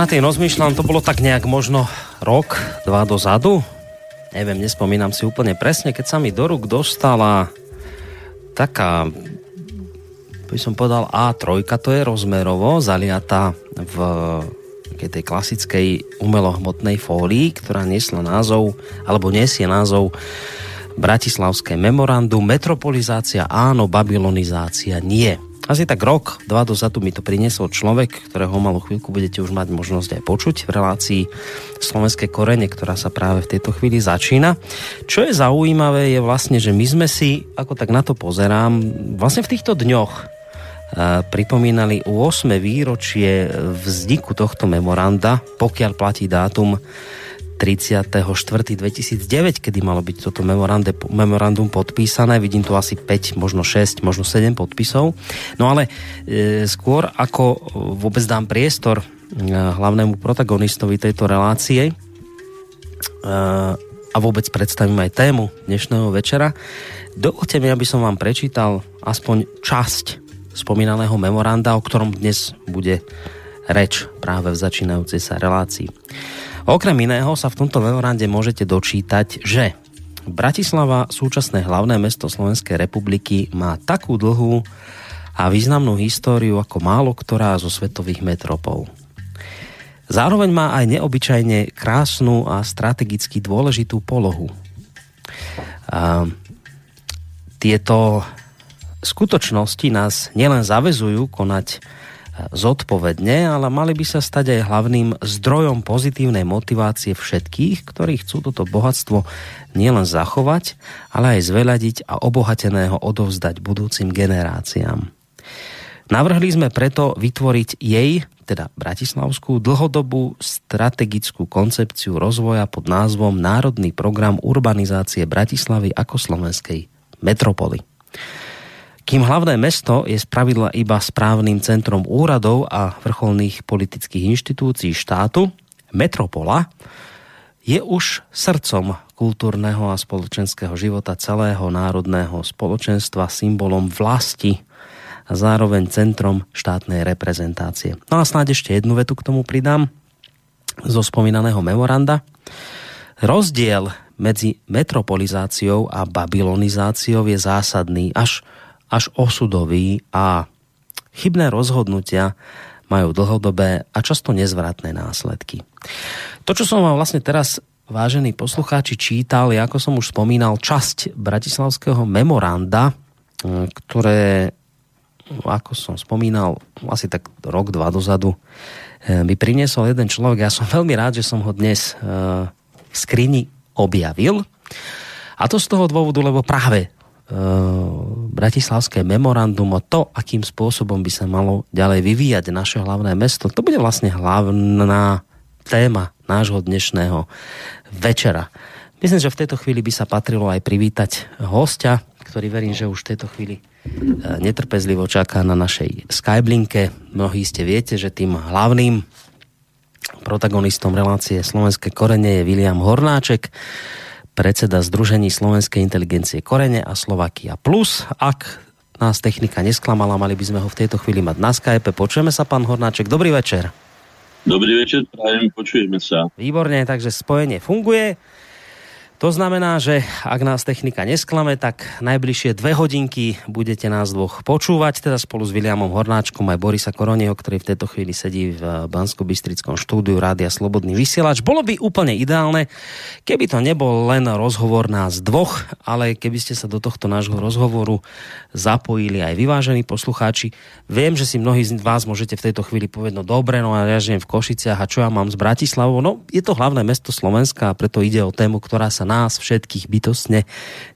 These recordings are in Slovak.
na tým rozmýšľam, to bolo tak nejak možno rok, dva dozadu. Neviem, nespomínam si úplne presne, keď sa mi do rúk dostala taká by som povedal A3, to je rozmerovo zaliata v tej klasickej umelohmotnej fólii, ktorá nesla názov, alebo nesie názov Bratislavské memorandum, metropolizácia áno, babylonizácia nie. Asi tak rok, dva dozadu mi to priniesol človek, ktorého malú chvíľku budete už mať možnosť aj počuť v relácii Slovenské korene, ktorá sa práve v tejto chvíli začína. Čo je zaujímavé je vlastne, že my sme si, ako tak na to pozerám, vlastne v týchto dňoch pripomínali 8. výročie vzniku tohto memoranda, pokiaľ platí dátum 34.2009, kedy malo byť toto memorandum podpísané. Vidím tu asi 5, možno 6, možno 7 podpisov. No ale e, skôr ako vôbec dám priestor e, hlavnému protagonistovi tejto relácie e, a vôbec predstavím aj tému dnešného večera, dovolte mi, aby som vám prečítal aspoň časť spomínaného memoranda, o ktorom dnes bude reč práve v začínajúcej sa relácii. Okrem iného sa v tomto memorande môžete dočítať, že Bratislava, súčasné hlavné mesto Slovenskej republiky, má takú dlhú a významnú históriu ako málo ktorá zo svetových metropol. Zároveň má aj neobyčajne krásnu a strategicky dôležitú polohu. A tieto skutočnosti nás nielen zavezujú konať zodpovedne, ale mali by sa stať aj hlavným zdrojom pozitívnej motivácie všetkých, ktorí chcú toto bohatstvo nielen zachovať, ale aj zveľadiť a obohateného odovzdať budúcim generáciám. Navrhli sme preto vytvoriť jej, teda Bratislavskú, dlhodobú strategickú koncepciu rozvoja pod názvom Národný program urbanizácie Bratislavy ako slovenskej metropoly. Kým hlavné mesto je spravidla iba správnym centrom úradov a vrcholných politických inštitúcií štátu, metropola je už srdcom kultúrneho a spoločenského života celého národného spoločenstva, symbolom vlasti a zároveň centrom štátnej reprezentácie. No a snáď ešte jednu vetu k tomu pridám zo spomínaného memoranda. Rozdiel medzi metropolizáciou a babylonizáciou je zásadný, až až osudový a chybné rozhodnutia majú dlhodobé a často nezvratné následky. To, čo som vám vlastne teraz, vážení poslucháči, čítal, ako som už spomínal, časť Bratislavského memoranda, ktoré, ako som spomínal, asi tak rok, dva dozadu, eh, mi priniesol jeden človek. Ja som veľmi rád, že som ho dnes eh, v skrini objavil. A to z toho dôvodu, lebo práve Eh, bratislavské memorandum a to, akým spôsobom by sa malo ďalej vyvíjať naše hlavné mesto, to bude vlastne hlavná téma nášho dnešného večera. Myslím, že v tejto chvíli by sa patrilo aj privítať hostia, ktorý verím, že už v tejto chvíli eh, netrpezlivo čaká na našej Skyblinke. Mnohí ste viete, že tým hlavným protagonistom relácie Slovenské korene je William Hornáček, predseda Združení slovenskej inteligencie Korene a Slovakia Plus. Ak nás technika nesklamala, mali by sme ho v tejto chvíli mať na Skype. Počujeme sa, pán Hornáček. Dobrý večer. Dobrý večer, prajem, počujeme sa. Výborne, takže spojenie funguje. To znamená, že ak nás technika nesklame, tak najbližšie dve hodinky budete nás dvoch počúvať, teda spolu s Williamom Hornáčkom aj Borisa Koronieho, ktorý v tejto chvíli sedí v Bansko-Bystrickom štúdiu Rádia Slobodný vysielač. Bolo by úplne ideálne, keby to nebol len rozhovor nás dvoch, ale keby ste sa do tohto nášho rozhovoru zapojili aj vyvážení poslucháči. Viem, že si mnohí z vás môžete v tejto chvíli povedať, no dobre, no ja žijem v Košiciach a čo ja mám z Bratislavou? No je to hlavné mesto Slovenska a preto ide o tému, ktorá sa nás všetkých bytostne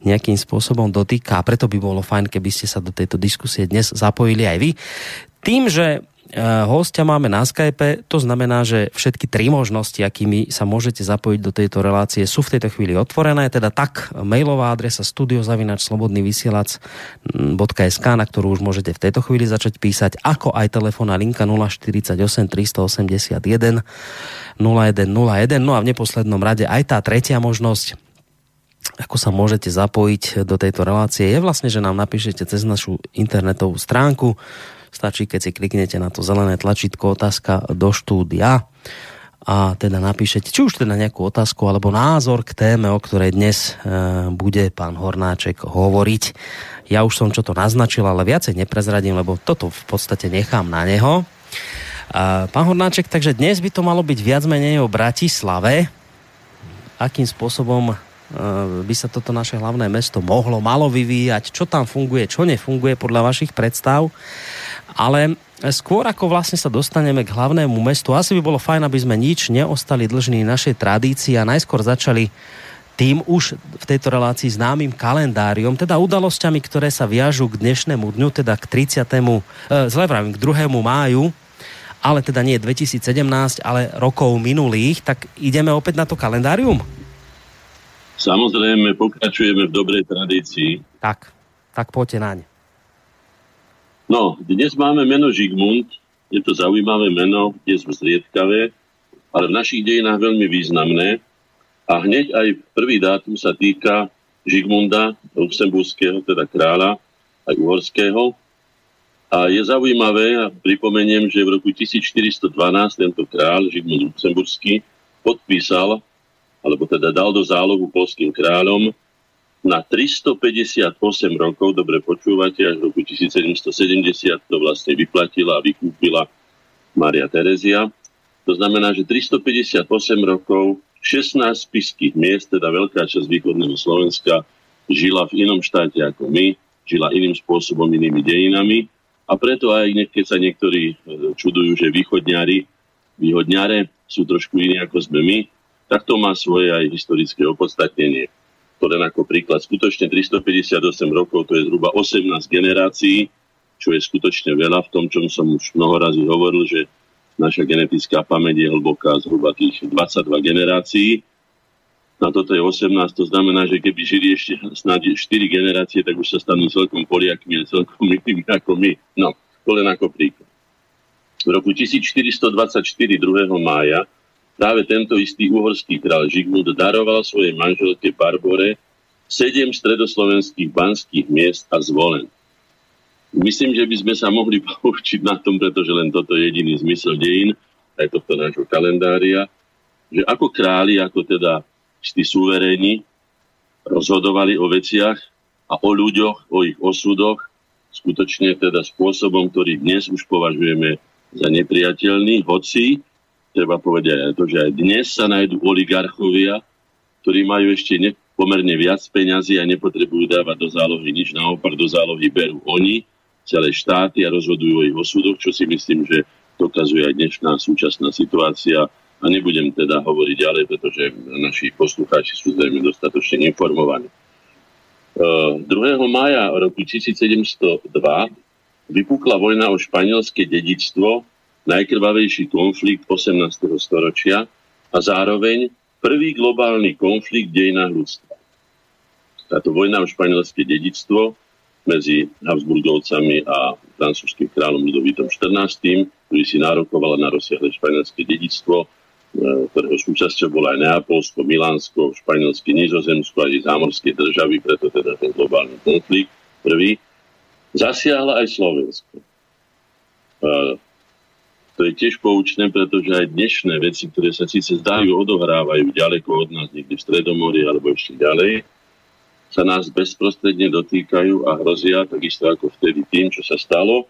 nejakým spôsobom dotýka. A preto by bolo fajn, keby ste sa do tejto diskusie dnes zapojili aj vy. Tým, že Eh, hostia máme na Skype, to znamená, že všetky tri možnosti, akými sa môžete zapojiť do tejto relácie, sú v tejto chvíli otvorené, teda tak mailová adresa studiozavinačslobodnyvysielac.sk, na ktorú už môžete v tejto chvíli začať písať, ako aj telefónna linka 048 381 0101, no a v neposlednom rade aj tá tretia možnosť, ako sa môžete zapojiť do tejto relácie, je vlastne, že nám napíšete cez našu internetovú stránku Stačí, keď si kliknete na to zelené tlačítko otázka do štúdia a teda napíšete, či už teda nejakú otázku alebo názor k téme, o ktorej dnes e, bude pán Hornáček hovoriť. Ja už som čo to naznačil, ale viacej neprezradím, lebo toto v podstate nechám na neho. E, pán Hornáček, takže dnes by to malo byť viac menej o Bratislave. Akým spôsobom by sa toto naše hlavné mesto mohlo, malo vyvíjať, čo tam funguje, čo nefunguje podľa vašich predstav. Ale skôr ako vlastne sa dostaneme k hlavnému mestu, asi by bolo fajn, aby sme nič neostali dlžní našej tradícii a najskôr začali tým už v tejto relácii známym kalendáriom, teda udalosťami, ktoré sa viažú k dnešnému dňu, teda k 30. E, zle vravím, k 2. máju, ale teda nie 2017, ale rokov minulých, tak ideme opäť na to kalendárium? Samozrejme, pokračujeme v dobrej tradícii. Tak, tak poďte naň. No, dnes máme meno Žigmund, je to zaujímavé meno, je zriedkavé, ale v našich dejinách veľmi významné. A hneď aj prvý dátum sa týka Žigmunda, luxemburského, teda kráľa, aj uhorského. A je zaujímavé, a pripomeniem, že v roku 1412 tento král, Žigmund Luxemburský, podpísal, alebo teda dal do zálohu polským kráľom na 358 rokov, dobre počúvate, až v roku 1770 to vlastne vyplatila a vykúpila Maria Terezia. To znamená, že 358 rokov 16 spiských miest, teda veľká časť východného Slovenska, žila v inom štáte ako my, žila iným spôsobom, inými dejinami. A preto aj keď sa niektorí e, čudujú, že východňari, východňare sú trošku iní ako sme my, tak to má svoje aj historické opodstatnenie to len ako príklad. Skutočne 358 rokov, to je zhruba 18 generácií, čo je skutočne veľa v tom, čom som už mnoho razy hovoril, že naša genetická pamäť je hlboká zhruba tých 22 generácií. Na toto je 18, to znamená, že keby žili ešte snáď 4 generácie, tak už sa stanú celkom poliakmi a celkom inými ako my. No, to len ako príklad. V roku 1424 2. mája práve tento istý uhorský král Žigmund daroval svojej manželke Barbore sedem stredoslovenských banských miest a zvolen. Myslím, že by sme sa mohli poučiť na tom, pretože len toto je jediný zmysel dejín, aj tohto nášho kalendária, že ako králi, ako teda tí súverejní rozhodovali o veciach a o ľuďoch, o ich osudoch, skutočne teda spôsobom, ktorý dnes už považujeme za nepriateľný, hoci treba povedať aj to, že aj dnes sa nájdú oligarchovia, ktorí majú ešte ne, pomerne viac peňazí a nepotrebujú dávať do zálohy nič, naopak do zálohy berú oni, celé štáty a rozhodujú o ich osudoch, čo si myslím, že dokazuje aj dnešná súčasná situácia a nebudem teda hovoriť ďalej, pretože naši poslucháči sú zrejme dostatočne informovaní. 2. maja roku 1702 vypukla vojna o španielské dedictvo najkrvavejší konflikt 18. storočia a zároveň prvý globálny konflikt dejinách ľudstva. Táto vojna o španielské dedictvo medzi Habsburgovcami a francúzským kráľom Ludovitom XIV, ktorý si nárokoval na rozsiahle španielské dedictvo, e, ktorého súčasťou bolo aj Neapolsko, Milánsko, španielské Nizozemsko a aj zámorské državy, preto teda ten globálny konflikt prvý, zasiahla aj Slovensko. To je tiež poučné, pretože aj dnešné veci, ktoré sa síce zdajú, odohrávajú ďaleko od nás, niekde v Stredomori alebo ešte ďalej, sa nás bezprostredne dotýkajú a hrozia, takisto ako vtedy tým, čo sa stalo.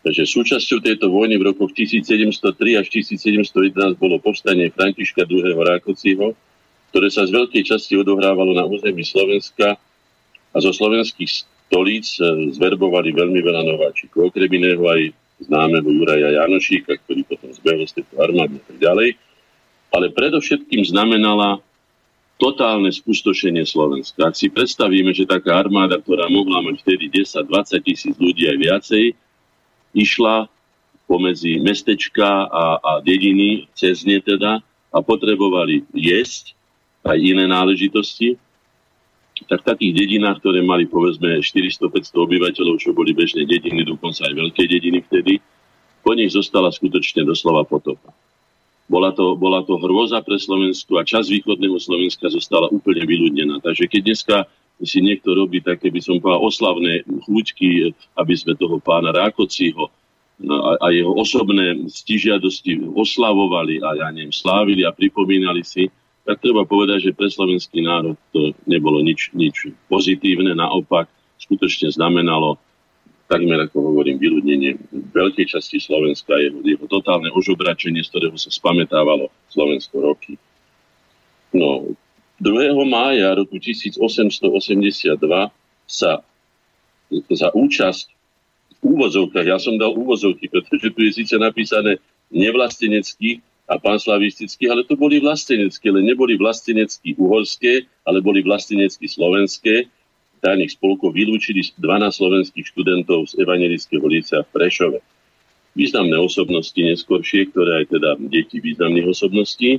Takže súčasťou tejto vojny v rokoch 1703 až 1711 bolo povstanie Františka II. Rákociho, ktoré sa z veľkej časti odohrávalo na území Slovenska a zo slovenských stolíc eh, zverbovali veľmi veľa nováčikov. Okrem iného aj známeho Juraja Janošíka, ktorý potom zbehol z tejto armády a tak ďalej. Ale predovšetkým znamenala totálne spustošenie Slovenska. Ak si predstavíme, že taká armáda, ktorá mohla mať vtedy 10-20 tisíc ľudí aj viacej, išla pomedzi mestečka a, a dediny, cez ne teda, a potrebovali jesť aj iné náležitosti, tak v takých dedinách, ktoré mali povedzme 400-500 obyvateľov, čo boli bežné dediny, dokonca aj veľké dediny vtedy, po nich zostala skutočne doslova potopa. Bola to, bola to hrôza pre Slovensku a čas východného Slovenska zostala úplne vyľudnená. Takže keď dneska si niekto robí také, by som povedal, oslavné chúčky, aby sme toho pána Rákociho a, a jeho osobné stižiadosti oslavovali a ja neviem, slávili a pripomínali si, tak treba povedať, že pre slovenský národ to nebolo nič, nič pozitívne, naopak skutočne znamenalo takmer, ako hovorím, vyľudnenie veľkej časti Slovenska, jeho, jeho totálne ožobračenie, z ktorého sa spametávalo Slovensko roky. No, 2. mája roku 1882 sa za účasť úvozovkách, ja som dal úvozovky, pretože tu je síce napísané nevlastenecký a panslavistický, ale to boli vlastenecké, ale neboli vlastenecky uhorské, ale boli vlastenecky slovenské. Tajných spolkov vylúčili 12 slovenských študentov z evangelického líca v Prešove. Významné osobnosti neskôršie, ktoré aj teda deti významných osobností.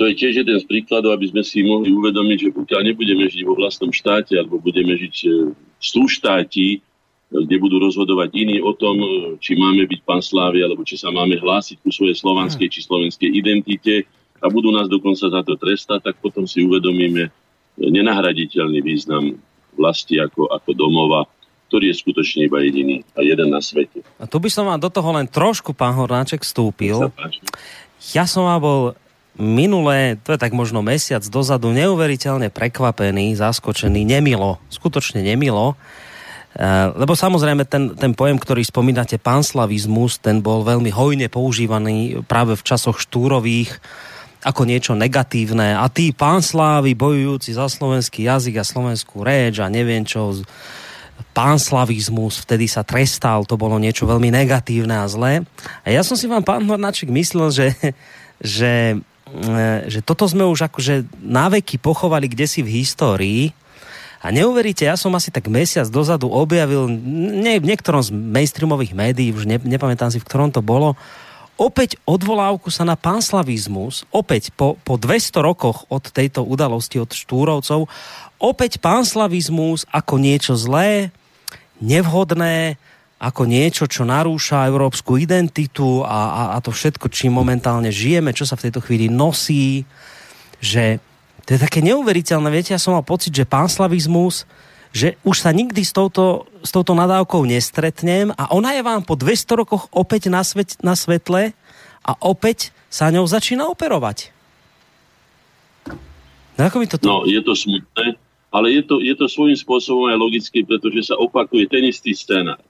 To je tiež jeden z príkladov, aby sme si mohli uvedomiť, že pokiaľ nebudeme žiť vo vlastnom štáte alebo budeme žiť v súštáti, kde budú rozhodovať iní o tom, či máme byť pán Slávy, alebo či sa máme hlásiť ku svojej slovanskej či slovenskej identite a budú nás dokonca za to trestať, tak potom si uvedomíme nenahraditeľný význam vlasti ako, ako domova, ktorý je skutočne iba jediný a jeden na svete. A tu by som vám do toho len trošku, pán Hornáček, vstúpil. Ja som vám bol minulé, to je tak možno mesiac dozadu, neuveriteľne prekvapený, zaskočený, nemilo, skutočne nemilo, lebo samozrejme ten, ten pojem, ktorý spomínate, panslavizmus, ten bol veľmi hojne používaný práve v časoch štúrových ako niečo negatívne. A tí pánslávy bojujúci za slovenský jazyk a slovenskú reč a neviem čo, pánslavizmus, vtedy sa trestal, to bolo niečo veľmi negatívne a zlé. A ja som si vám, pán Hornáček, myslel, že, že, eh, že toto sme už akože náveky pochovali kde si v histórii, a neuveríte, ja som asi tak mesiac dozadu objavil nie, v niektorom z mainstreamových médií, už ne, nepamätám si, v ktorom to bolo, opäť odvolávku sa na panslavizmus, opäť po, po 200 rokoch od tejto udalosti, od Štúrovcov, opäť panslavizmus ako niečo zlé, nevhodné, ako niečo, čo narúša európsku identitu a, a, a to všetko, čím momentálne žijeme, čo sa v tejto chvíli nosí, že to je také neuveriteľné. Viete, ja som mal pocit, že panslavizmus, že už sa nikdy s touto, s touto nadávkou nestretnem a ona je vám po 200 rokoch opäť na, svet, na svetle a opäť sa ňou začína operovať. No, ako mi to no je to smutné, ale je to, je to svojím spôsobom aj logické, pretože sa opakuje ten istý scénar.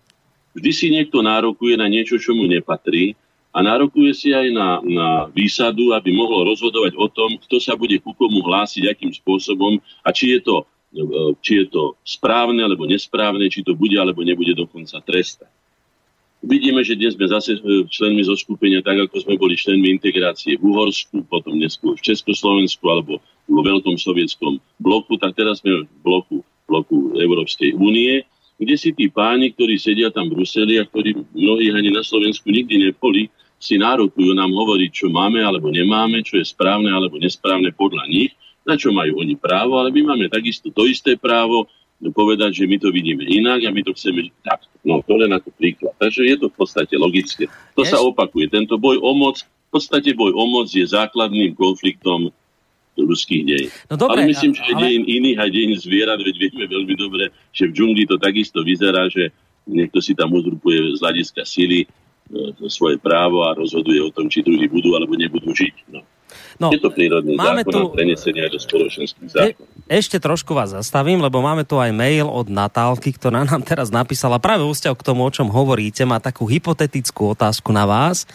Vždy si niekto nárokuje na niečo, čo mu nepatrí a nárokuje si aj na, na výsadu, aby mohlo rozhodovať o tom, kto sa bude ku komu hlásiť, akým spôsobom a či je to, e, či je to správne alebo nesprávne, či to bude alebo nebude dokonca trestať. Vidíme, že dnes sme zase e, členmi zo skupenia, tak ako sme boli členmi integrácie v Uhorsku, potom neskôr v Československu alebo vo veľkom sovietskom bloku, tak teraz sme v bloku, bloku Európskej únie, kde si tí páni, ktorí sedia tam v Bruseli a ktorí mnohí ani na Slovensku nikdy neboli, si nárokujú nám hovoriť, čo máme alebo nemáme, čo je správne alebo nesprávne podľa nich, na čo majú oni právo, ale my máme takisto to isté právo povedať, že my to vidíme inak a my to chceme tak. No to len ako príklad. Takže je to v podstate logické. To yes. sa opakuje. Tento boj o moc, v podstate boj o moc je základným konfliktom ľudských dejín. No dobre, ale myslím, že ale... dejín iných aj dejín zvierat, veď vieme veľmi dobre, že v džungli to takisto vyzerá, že niekto si tam uzrupuje z hľadiska sily svoje právo a rozhoduje o tom, či druhí budú alebo nebudú žiť. No. No, je to prírodný máme zákon tu... a prenesenie do spoločenských zákonov. E, ešte trošku vás zastavím, lebo máme tu aj mail od Natálky, ktorá nám teraz napísala práve úsťav k tomu, o čom hovoríte. Má takú hypotetickú otázku na vás,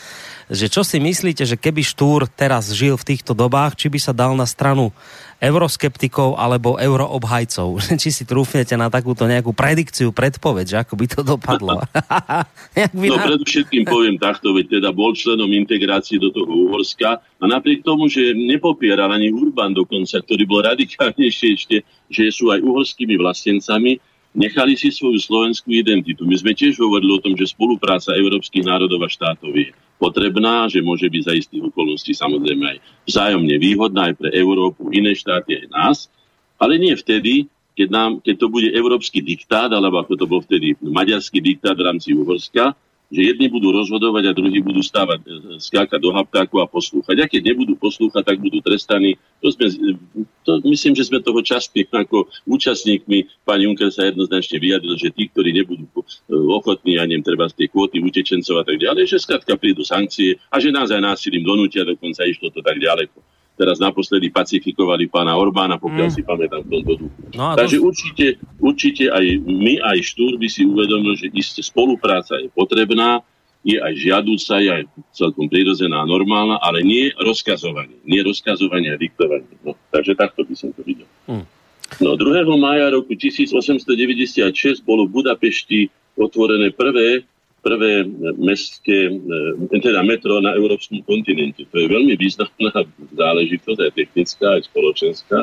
že čo si myslíte, že keby Štúr teraz žil v týchto dobách, či by sa dal na stranu euroskeptikov alebo euroobhajcov. Či si trúfnete na takúto nejakú predikciu, predpoveď, že ako by to dopadlo. no predovšetkým poviem takto, veď teda bol členom integrácie do toho Uhorska a napriek tomu, že nepopieral ani Urban dokonca, ktorý bol radikálnejšie ešte, že sú aj uhorskými vlastencami, nechali si svoju slovenskú identitu. My sme tiež hovorili o tom, že spolupráca európskych národov a štátov je potrebná, že môže byť za istých okolností samozrejme aj vzájomne výhodná aj pre Európu, iné štáty aj nás, ale nie vtedy, keď, nám, keď to bude európsky diktát, alebo ako to bol vtedy maďarský diktát v rámci Uhorska, že jedni budú rozhodovať a druhí budú stávať, e, skákať do hapkáku a poslúchať. A keď nebudú poslúchať, tak budú trestaní. To sme, to, myslím, že sme toho častní ako účastníkmi. Pán Juncker sa jednoznačne vyjadril, že tí, ktorí nebudú e, ochotní, ja neviem, treba z tej kvóty utečencov a tak ďalej, že skrátka prídu sankcie a že nás aj násilím donútia, dokonca išlo to tak ďaleko teraz naposledy pacifikovali pána Orbána, pokiaľ mm. si pamätám v tomto duchu. No Takže to... určite, určite aj my, aj Štúr by si uvedomil, že isté spolupráca je potrebná, je aj žiadúca, je aj celkom prirodzená a normálna, ale nie rozkazovanie. Nie rozkazovanie a diktovanie. No, takže takto by som to videl. Mm. No 2. maja roku 1896 bolo v Budapešti otvorené prvé prvé mestské, e, teda metro na európskom kontinente. To je veľmi významná záležitosť, aj technická, aj spoločenská.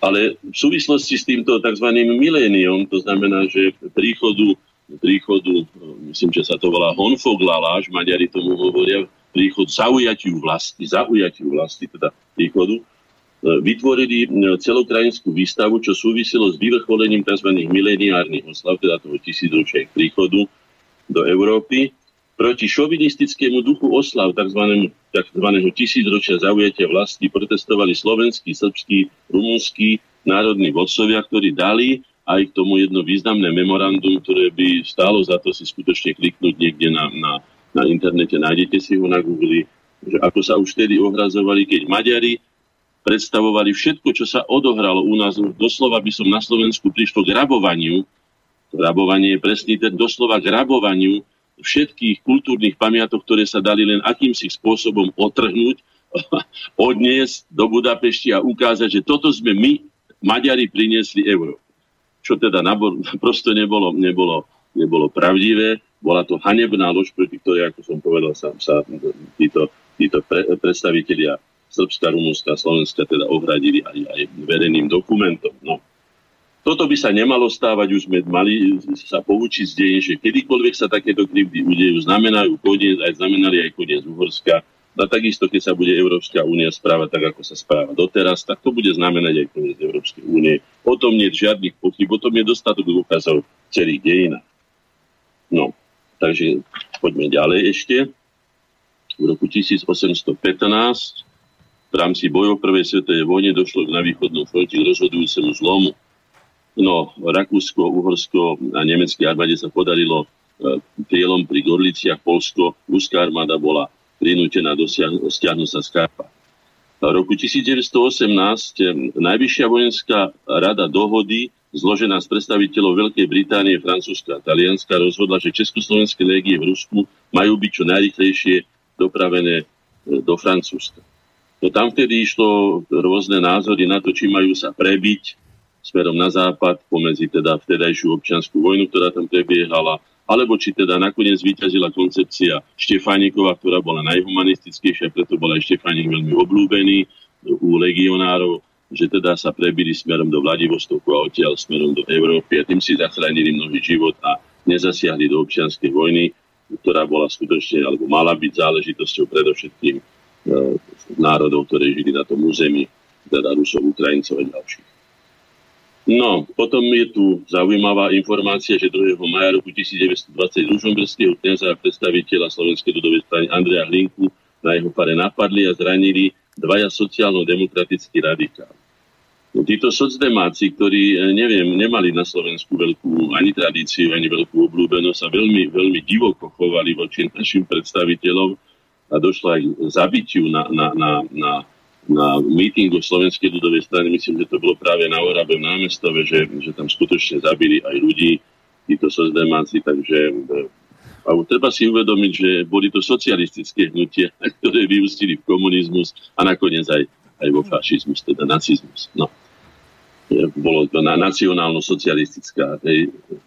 Ale v súvislosti s týmto tzv. miléniom, to znamená, že príchodu, príchodu, e, myslím, že sa to volá Honfoglaláš, Maďari tomu hovoria, príchod zaujatiu vlasti, zaujatiu vlasti, teda príchodu, e, vytvorili celokrajinskú výstavu, čo súviselo s vyvrcholením tzv. mileniárnych oslav, teda toho tisícročia príchodu, do Európy proti šovinistickému duchu oslav tzv. tzv. tisícročia zaujatia vlasti protestovali slovenskí, srbskí, rumúnsky národní vodcovia, ktorí dali aj k tomu jedno významné memorandum, ktoré by stálo za to si skutočne kliknúť niekde na, na, na internete, nájdete si ho na Google, že ako sa už vtedy ohrazovali, keď Maďari predstavovali všetko, čo sa odohralo u nás. Doslova by som na Slovensku prišlo k rabovaniu Rabovanie je presný ten doslova k rabovaniu všetkých kultúrnych pamiatok, ktoré sa dali len akýmsi spôsobom otrhnúť, odniesť do Budapešti a ukázať, že toto sme my, Maďari, priniesli euro. Čo teda nabor, prosto nebolo, nebolo, nebolo pravdivé. Bola to hanebná lož, proti ktorej, ako som povedal, sa, sa títo, títo pre, predstavitelia Srbska, Rumunska, Slovenska teda ohradili aj, aj verejným dokumentom. No. Toto by sa nemalo stávať, už sme mali sa poučiť z dejín, že kedykoľvek sa takéto krivdy udejú, znamenajú koniec, aj znamenali aj koniec Uhorska. A takisto, keď sa bude Európska únia správať tak, ako sa správa doteraz, tak to bude znamenať aj koniec Európskej únie. O tom nie je žiadnych pochyb, o tom je dostatok dôkazov celých dejinách. No, takže poďme ďalej ešte. V roku 1815 v rámci bojov prvej svetovej vojne došlo na východnom fronte k rozhodujúcemu zlomu No, Rakúsko, Uhorsko a nemecké armáde sa podarilo e, prielom pri Gorliciach, Polsko, ruská armáda bola prinútená stiahnuť sa z Karpa. V roku 1918 e, Najvyššia vojenská rada dohody, zložená z predstaviteľov Veľkej Británie, Francúzska a Talianska, rozhodla, že československé légie v Rusku majú byť čo najrychlejšie dopravené e, do Francúzska. No tam vtedy išlo rôzne názory na to, či majú sa prebiť smerom na západ, pomedzi teda vtedajšiu občianskú vojnu, ktorá tam prebiehala, alebo či teda nakoniec vyťazila koncepcia Štefánikova, ktorá bola najhumanistickejšia, preto bol aj Štefánik veľmi oblúbený u legionárov, že teda sa prebili smerom do Vladivostoku a odtiaľ smerom do Európy a tým si zachránili mnohý život a nezasiahli do občianskej vojny, ktorá bola skutočne, alebo mala byť záležitosťou predovšetkým e, národov, ktoré žili na tom území, teda Rusov, Ukrajincov a ďalších. No, potom je tu zaujímavá informácia, že 2. maja roku 1920 ružomberského kniaza a predstaviteľa Slovenskej ľudovej strany Andreja Hlinku na jeho pare napadli a zranili dvaja sociálno-demokratickí radikáli. No, títo socdemáci, ktorí, e, neviem, nemali na Slovensku veľkú ani tradíciu, ani veľkú obľúbenosť a veľmi, veľmi divoko chovali voči našim predstaviteľom a došlo aj k zabitiu na, na, na, na na mítingu Slovenskej ľudovej strany, myslím, že to bolo práve na Orabe v námestove, že, že tam skutočne zabili aj ľudí, títo sozdemáci, takže a treba si uvedomiť, že boli to socialistické hnutia, ktoré vyústili v komunizmus a nakoniec aj, aj vo fašizmus, teda nacizmus. No. Bolo to na nacionálno-socialistická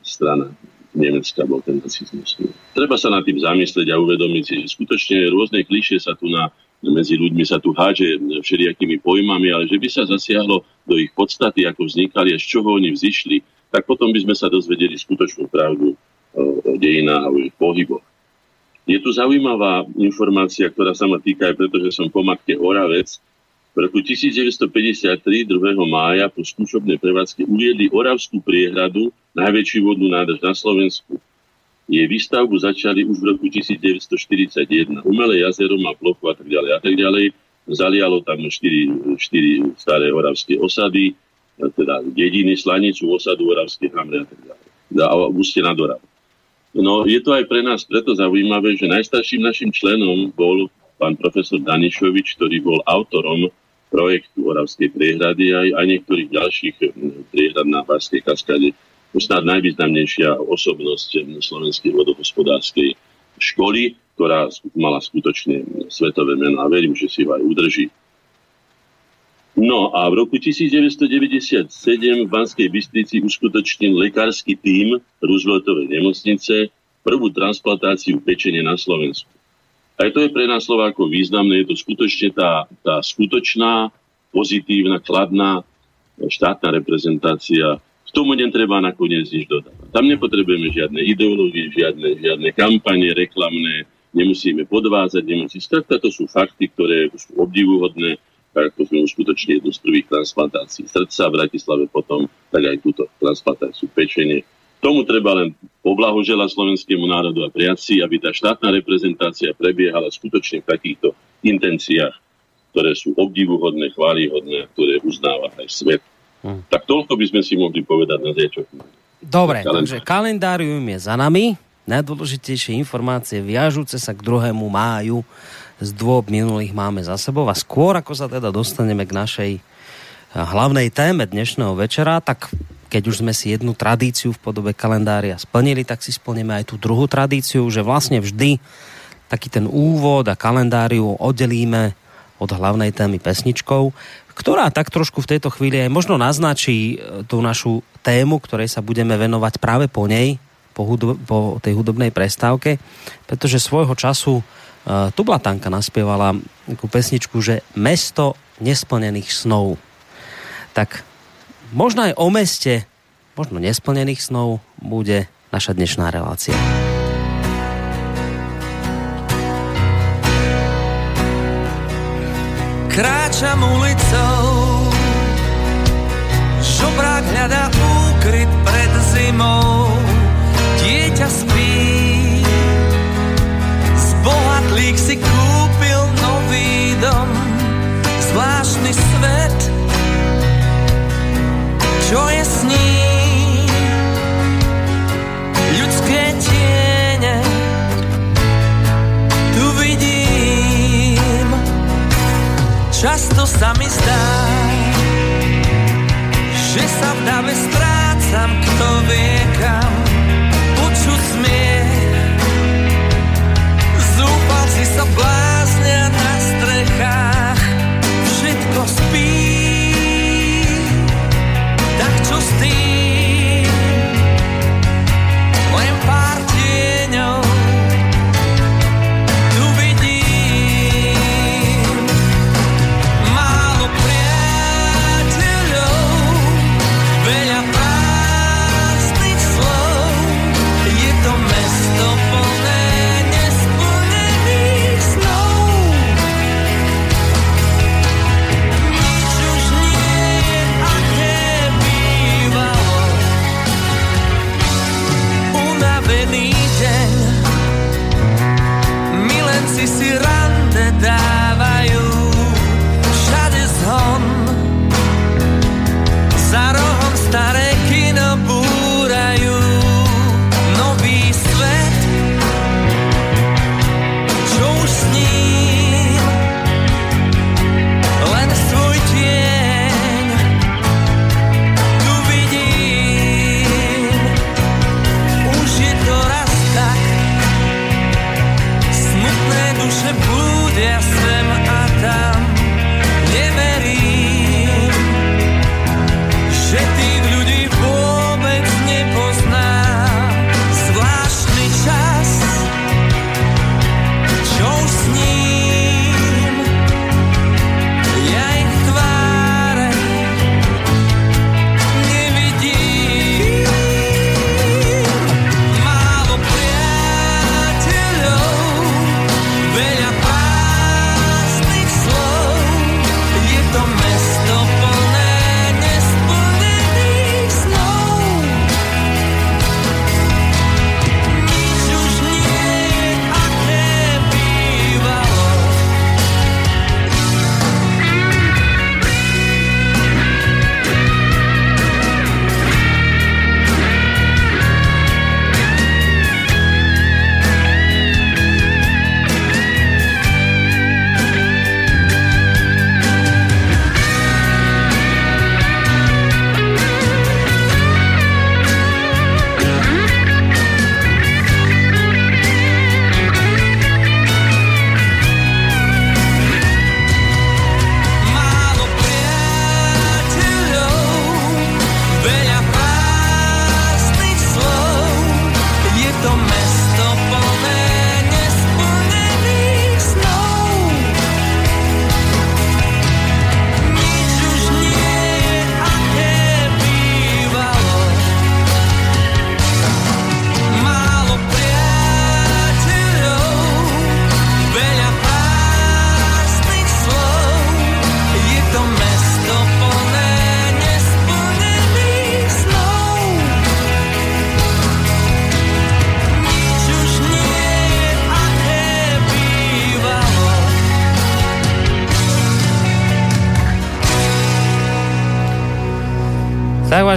strana Nemecka bol ten nacizmus. Treba sa nad tým zamyslieť a uvedomiť si, že skutočne rôzne klišie sa tu na medzi ľuďmi sa tu háže všelijakými pojmami, ale že by sa zasiahlo do ich podstaty, ako vznikali a z čoho oni vzýšli, tak potom by sme sa dozvedeli skutočnú pravdu o dejinách a o ich pohyboch. Je tu zaujímavá informácia, ktorá sa ma týka aj preto, že som po matke Oravec. V roku 1953, 2. mája, po skúšobnej prevádzke uviedli Oravskú priehradu, najväčšiu vodnú nádrž na Slovensku. Jej výstavbu začali už v roku 1941. Umelé jazero má plochu a tak ďalej a tak ďalej. Zalialo tam 4, 4 staré oravské osady, teda dediny, Slanicu, osadu, Oravské hamre a tak ďalej. A Orav. No, je to aj pre nás preto zaujímavé, že najstarším našim členom bol pán profesor Danišovič, ktorý bol autorom projektu Oravskej priehrady aj, aj niektorých ďalších priehrad na Varskej kaskade snad najvýznamnejšia osobnosť slovenskej vodohospodárskej školy, ktorá mala skutočne svetové meno a verím, že si ho aj udrží. No a v roku 1997 v Banskej Bystrici uskutočnil lekársky tím Rooseveltovej nemocnice prvú transplantáciu pečenia na Slovensku. Aj to je pre nás Slovákov významné, je to skutočne tá, tá skutočná, pozitívna, kladná štátna reprezentácia k tomu netreba nakoniec nič dodávať. Tam nepotrebujeme žiadne ideológie, žiadne, žiadne kampanie reklamné, nemusíme podvázať, nemusíme... Skrátka, to sú fakty, ktoré sú obdivuhodné, ako sme uskutočnili jednu z prvých transplantácií srdca v Bratislave potom, tak aj túto transplantáciu pečenie. Tomu treba len poblahoželať slovenskému národu a priaci, aby tá štátna reprezentácia prebiehala skutočne v takýchto intenciách, ktoré sú obdivuhodné, chválihodné ktoré uznáva aj svet. Hm. Tak toľko by sme si mohli povedať na zajčok. Dobre, Kalendár. takže kalendárium je za nami. Najdôležitejšie informácie viažúce sa k 2. máju z dôb minulých máme za sebou. A skôr, ako sa teda dostaneme k našej eh, hlavnej téme dnešného večera, tak keď už sme si jednu tradíciu v podobe kalendária splnili, tak si splníme aj tú druhú tradíciu, že vlastne vždy taký ten úvod a kalendáriu oddelíme od hlavnej témy pesničkou ktorá tak trošku v tejto chvíli aj možno naznačí e, tú našu tému, ktorej sa budeme venovať práve po nej, po, hudb- po tej hudobnej prestávke, pretože svojho času uh, Tublatanka naspievala takú pesničku, že mesto nesplnených snov. Tak možno aj o meste, možno nesplnených snov bude naša dnešná relácia. Kráčam ulicou, žobrák hľadá úkryt pred zimou. Dieťa spí, z bohatlík si kúpil nový dom, zvláštny svet, čo je s ním? Často sa mi zdá, že sa v dave strácam, kto vie kam. Počuť smiech, zúfalci sa bláznia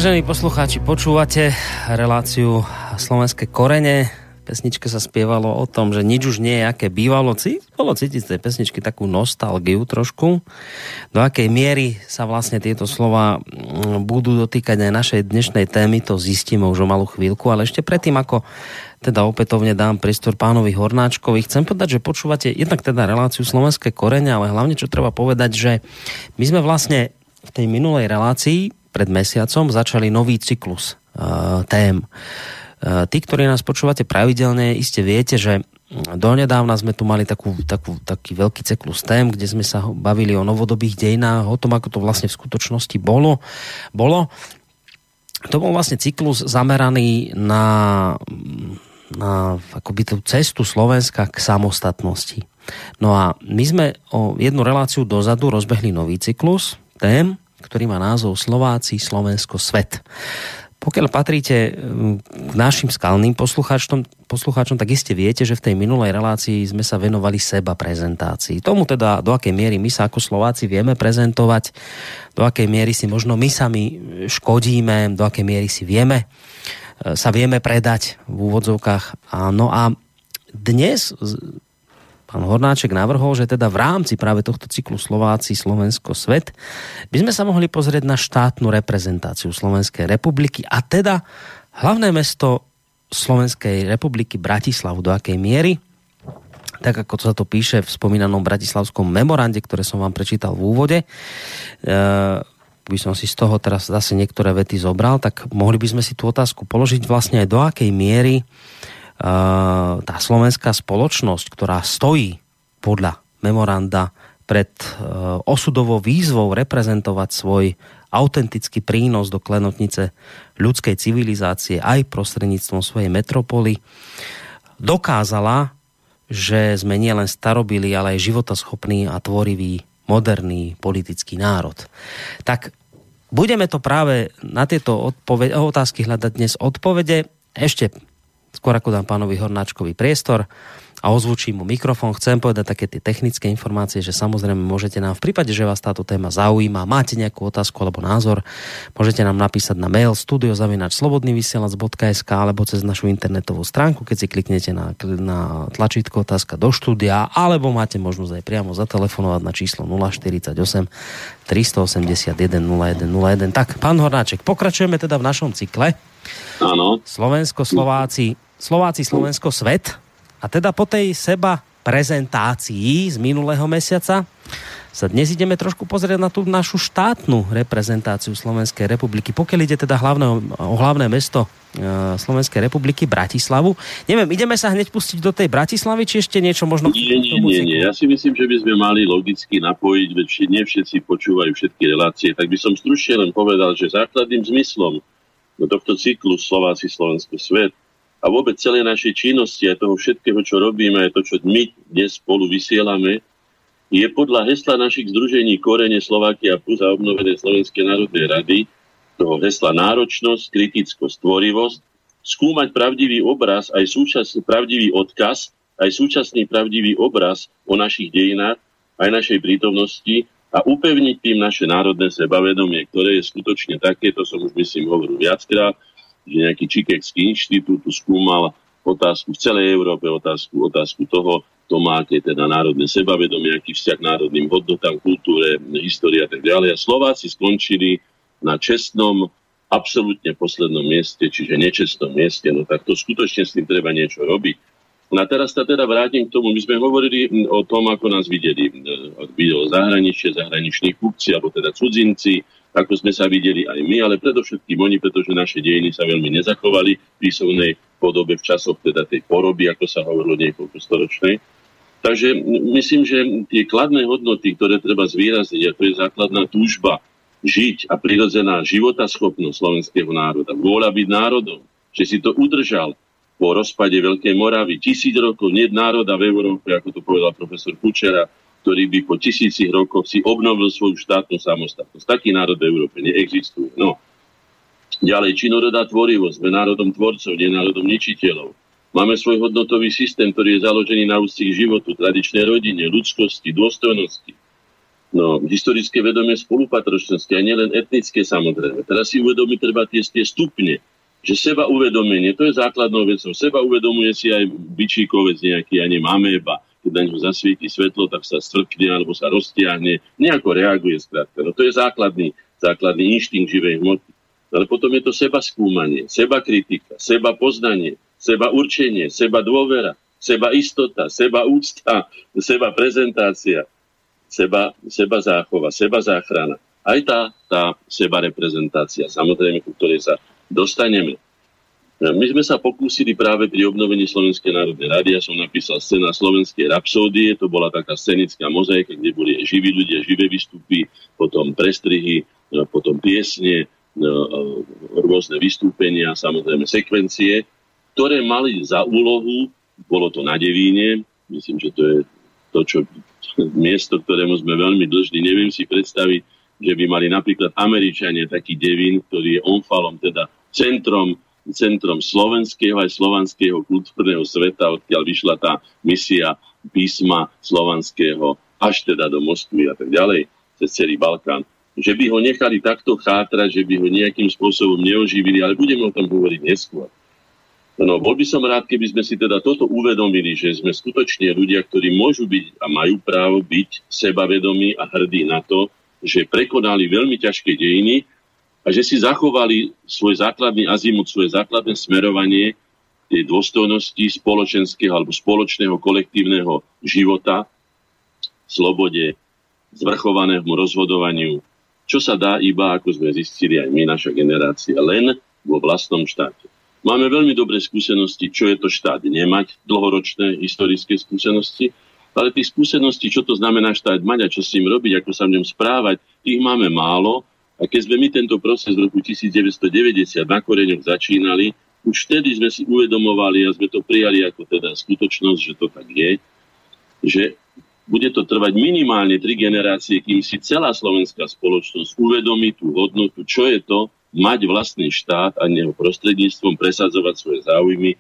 vážení poslucháči, počúvate reláciu Slovenské korene. Pesničke sa spievalo o tom, že nič už nie je, aké bývalo. Bolo cítiť z tej pesničky takú nostalgiu trošku. Do akej miery sa vlastne tieto slova mm, budú dotýkať aj našej dnešnej témy, to zistíme už o malú chvíľku, ale ešte predtým, ako teda opätovne dám priestor pánovi Hornáčkovi. Chcem povedať, že počúvate jednak teda reláciu Slovenské korene, ale hlavne čo treba povedať, že my sme vlastne v tej minulej relácii pred mesiacom začali nový cyklus uh, tém. Uh, tí, ktorí nás počúvate pravidelne, iste viete, že donedávna sme tu mali takú, takú, taký veľký cyklus tém, kde sme sa bavili o novodobých dejinách, o tom, ako to vlastne v skutočnosti bolo. bolo. To bol vlastne cyklus zameraný na, na akoby tú cestu Slovenska k samostatnosti. No a my sme o jednu reláciu dozadu rozbehli nový cyklus tém, ktorý má názov Slováci, Slovensko, svet. Pokiaľ patríte k našim skalným poslucháčom, poslucháčom, tak iste viete, že v tej minulej relácii sme sa venovali seba prezentácii. Tomu teda, do akej miery my sa ako Slováci vieme prezentovať, do akej miery si možno my sami škodíme, do akej miery si vieme, e, sa vieme predať v úvodzovkách. No a dnes pán Hornáček navrhol, že teda v rámci práve tohto cyklu Slováci, Slovensko, Svet by sme sa mohli pozrieť na štátnu reprezentáciu Slovenskej republiky a teda hlavné mesto Slovenskej republiky Bratislavu, do akej miery? Tak ako sa to píše v spomínanom bratislavskom memorande, ktoré som vám prečítal v úvode, e, by som si z toho teraz zase niektoré vety zobral, tak mohli by sme si tú otázku položiť vlastne aj do akej miery tá slovenská spoločnosť, ktorá stojí podľa memoranda pred eh, osudovou výzvou reprezentovať svoj autentický prínos do klenotnice ľudskej civilizácie aj prostredníctvom svojej metropoly, dokázala, že sme nielen starobili, ale aj životoschopný a tvorivý moderný politický národ. Tak budeme to práve na tieto otázky hľadať dnes odpovede. Ešte skôr ako dám pánovi Hornáčkovi priestor a ozvučím mu mikrofón, chcem povedať také tie technické informácie, že samozrejme môžete nám v prípade, že vás táto téma zaujíma, máte nejakú otázku alebo názor, môžete nám napísať na mail studiozavinačslobodnyvysielac.sk alebo cez našu internetovú stránku, keď si kliknete na, na tlačítko otázka do štúdia, alebo máte možnosť aj priamo zatelefonovať na číslo 048 381 0101. Tak, pán Hornáček, pokračujeme teda v našom cykle. Áno. Slovensko, Slováci, Slováci, Slovensko, svet. A teda po tej seba prezentácii z minulého mesiaca sa dnes ideme trošku pozrieť na tú našu štátnu reprezentáciu Slovenskej republiky. Pokiaľ ide teda hlavné, o hlavné mesto e, Slovenskej republiky, Bratislavu. Neviem, ideme sa hneď pustiť do tej Bratislavy, či ešte niečo možno... Nie, nie, nie, nie. Ja si myslím, že by sme mali logicky napojiť, veď nie všetci počúvajú všetky relácie, tak by som stručne len povedal, že základným zmyslom do tohto cyklu Slováci, Slovensko, svet. A vôbec celej našej činnosti a toho všetkého, čo robíme, aj to, čo my dnes spolu vysielame, je podľa hesla našich združení Korene Slovakia plus a obnovené Slovenskej národnej rady, toho hesla náročnosť, kritickosť, tvorivosť, skúmať pravdivý obraz, aj súčasný pravdivý odkaz, aj súčasný pravdivý obraz o našich dejinách, aj našej prítomnosti a upevniť tým naše národné sebavedomie, ktoré je skutočne také, to som už myslím hovoril viackrát, že nejaký Čikekský inštitút skúmal otázku v celej Európe, otázku, otázku toho, to má aké teda národné sebavedomie, aký vzťah národným hodnotám, kultúre, histórii a tak ďalej. A Slováci skončili na čestnom, absolútne poslednom mieste, čiže nečestnom mieste, no tak to skutočne s tým treba niečo robiť. No a teraz sa teda vrátim k tomu. My sme hovorili o tom, ako nás videli. Videlo zahraničie, zahraniční kupci, alebo teda cudzinci, ako sme sa videli aj my, ale predovšetkým oni, pretože naše dejiny sa veľmi nezachovali v písomnej podobe v časoch teda tej poroby, ako sa hovorilo niekoľko storočnej. Takže myslím, že tie kladné hodnoty, ktoré treba zvýrazniť, a to je základná túžba žiť a prirodzená životaschopnosť slovenského národa, vôľa byť národom, že si to udržal, po rozpade Veľkej Moravy. Tisíc rokov nie národa v Európe, ako to povedal profesor Kučera, ktorý by po tisícich rokoch si obnovil svoju štátnu samostatnosť. Taký národ v Európe neexistuje. No. Ďalej, činorodá tvorivosť, sme národom tvorcov, nie národom ničiteľov. Máme svoj hodnotový systém, ktorý je založený na úcti k životu, tradičnej rodine, ľudskosti, dôstojnosti. No, historické vedomie spolupatročnosti a nielen etnické samozrejme. Teraz si uvedomí treba tie, tie stupne, že seba uvedomenie, to je základnou vecou. Seba uvedomuje si aj byčíkovec nejaký, ani iba, keď na ňu zasvieti svetlo, tak sa strkne alebo sa roztiahne, nejako reaguje skrátka. No to je základný, základný inštinkt živej hmoty. Ale potom je to seba skúmanie, seba kritika, seba poznanie, seba určenie, seba dôvera, seba istota, seba úcta, seba prezentácia seba, seba záchova, seba záchrana. Aj tá, tá seba reprezentácia, samozrejme, ku ktorej sa dostaneme. My sme sa pokúsili práve pri obnovení Slovenskej národnej rady, ja som napísal scéna slovenskej rapsódie, to bola taká scenická mozaika, kde boli aj živí ľudia, živé vystupy, potom prestrihy, no, potom piesne, no, rôzne vystúpenia, samozrejme sekvencie, ktoré mali za úlohu, bolo to na Devíne, myslím, že to je to, čo miesto, ktorému sme veľmi dlžní. Neviem si predstaviť, že by mali napríklad Američania taký devín, ktorý je onfalom, teda centrom, centrom slovenského aj slovanského kultúrneho sveta, odkiaľ vyšla tá misia písma slovanského až teda do Moskvy a tak ďalej, cez celý Balkán. Že by ho nechali takto chátrať, že by ho nejakým spôsobom neoživili, ale budeme o tom hovoriť neskôr. No, bol by som rád, keby sme si teda toto uvedomili, že sme skutočne ľudia, ktorí môžu byť a majú právo byť sebavedomí a hrdí na to, že prekonali veľmi ťažké dejiny a že si zachovali svoj základný azimut, svoje základné smerovanie tej dôstojnosti spoločenského alebo spoločného kolektívneho života, slobode, zvrchovanému rozhodovaniu, čo sa dá iba, ako sme zistili aj my, naša generácia, len vo vlastnom štáte. Máme veľmi dobré skúsenosti, čo je to štát nemať, dlhoročné historické skúsenosti, ale tých skúseností, čo to znamená štát mať a čo s ním robiť, ako sa v ňom správať, tých máme málo. A keď sme my tento proces v roku 1990 na koreňoch začínali, už vtedy sme si uvedomovali a sme to prijali ako teda skutočnosť, že to tak je, že bude to trvať minimálne tri generácie, kým si celá slovenská spoločnosť uvedomí tú hodnotu, čo je to, mať vlastný štát a neho prostredníctvom presadzovať svoje záujmy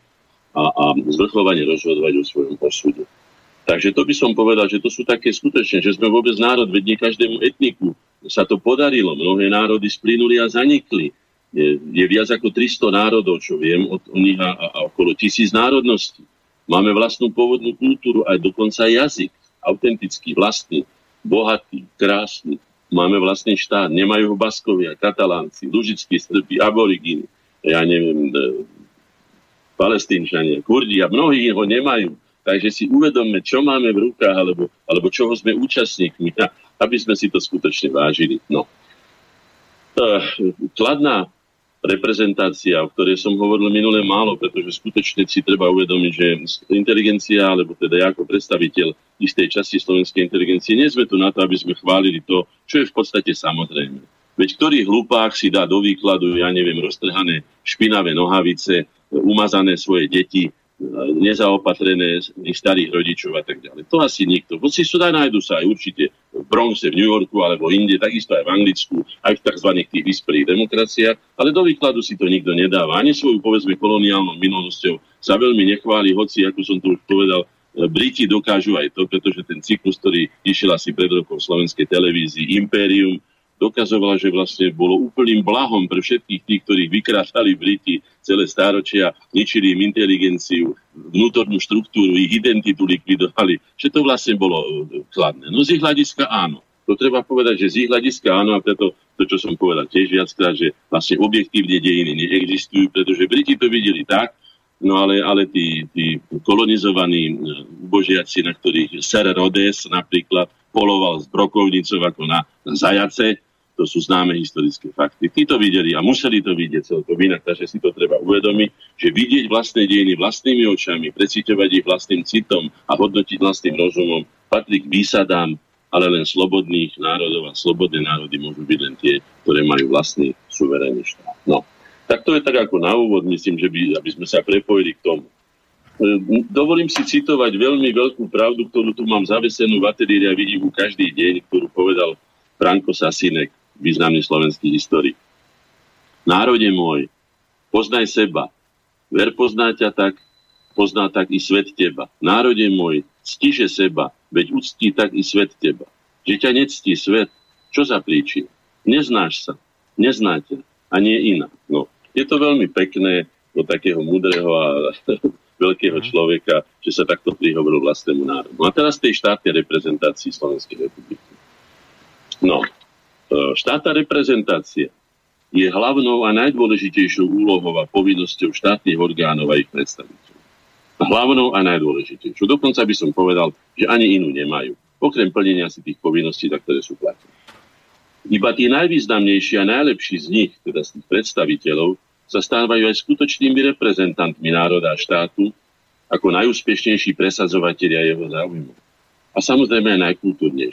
a, a zvrchovane rozhodovať o svojom posude. Takže to by som povedal, že to sú také skutočne, že sme vôbec národ, veď nie každému etniku sa to podarilo. Mnohé národy splynuli a zanikli. Je, je viac ako 300 národov, čo viem od, nich a, a okolo tisíc národností. Máme vlastnú pôvodnú kultúru, aj dokonca jazyk, autentický, vlastný, bohatý, krásny, Máme vlastný štát, nemajú ho Baskovia, Katalánci, Lužickí, Srbi, Aborigíny, ja neviem, e, Palestínčania, Kurdi a mnohí ho nemajú. Takže si uvedomme, čo máme v rukách, alebo, alebo čoho sme účastníkmi, aby sme si to skutočne vážili. No. Kladná reprezentácia, o ktorej som hovoril minule málo, pretože skutočne si treba uvedomiť, že inteligencia, alebo teda ja ako predstaviteľ istej časti slovenskej inteligencie, nie sme tu na to, aby sme chválili to, čo je v podstate samozrejme. Veď ktorý hlupák si dá do výkladu, ja neviem, roztrhané špinavé nohavice, umazané svoje deti, nezaopatrené starých rodičov a tak ďalej. To asi nikto. Hoci sú aj nájdu sa aj určite v Bronxe, v New Yorku alebo inde, takisto aj v Anglicku, aj v tzv. tých vyspelých demokraciách, ale do výkladu si to nikto nedáva. Ani svoju, povedzme, koloniálnou minulosťou sa veľmi nechváli, hoci, ako som tu už povedal, Briti dokážu aj to, pretože ten cyklus, ktorý išiel asi pred rokom v slovenskej televízii Imperium, dokazovala, že vlastne bolo úplným blahom pre všetkých tých, ktorí vykrátali Briti celé stáročia, ničili im inteligenciu, vnútornú štruktúru, ich identitu likvidovali, že to vlastne bolo e, kladné. No z ich hľadiska áno. To treba povedať, že z ich hľadiska áno a preto to, čo som povedal tiež viackrát, že vlastne objektívne dejiny neexistujú, pretože Briti to videli tak, No ale, ale tí, tí kolonizovaní e, ubožiaci, na ktorých Ser Rhodes napríklad poloval z brokovnicov ako na, na zajace, to sú známe historické fakty. Tí to videli a museli to vidieť celkom inak, takže si to treba uvedomiť, že vidieť vlastné dejiny vlastnými očami, preciťovať ich vlastným citom a hodnotiť vlastným rozumom patrí k výsadám, ale len slobodných národov a slobodné národy môžu byť len tie, ktoré majú vlastný suverénny štát. No, tak to je tak ako na úvod, myslím, že by, aby sme sa prepojili k tomu. E, dovolím si citovať veľmi veľkú pravdu, ktorú tu mám zavesenú v ateliéri a vidím každý deň, ktorú povedal Franko Sasinek významný slovenský historik. Národe môj, poznaj seba. Ver pozná ťa tak, pozná tak i svet teba. Národe môj, stiže seba, veď uctí tak i svet teba. že ťa nectí svet, čo za príčina? Neznáš sa, neznáte a nie iná. No, je to veľmi pekné od takého múdreho a veľkého mhm. človeka, že sa takto prihovoril vlastnému národu. No a teraz tej štátnej reprezentácii Slovenskej republiky. No, štátna reprezentácia je hlavnou a najdôležitejšou úlohou a povinnosťou štátnych orgánov a ich predstaviteľov. Hlavnou a najdôležitejšou. Dokonca by som povedal, že ani inú nemajú. Okrem plnenia si tých povinností, za ktoré sú platené. Iba tí najvýznamnejší a najlepší z nich, teda z tých predstaviteľov, sa stávajú aj skutočnými reprezentantmi národa a štátu ako najúspešnejší presadzovatelia jeho záujmu. A samozrejme aj najkultúrnejší.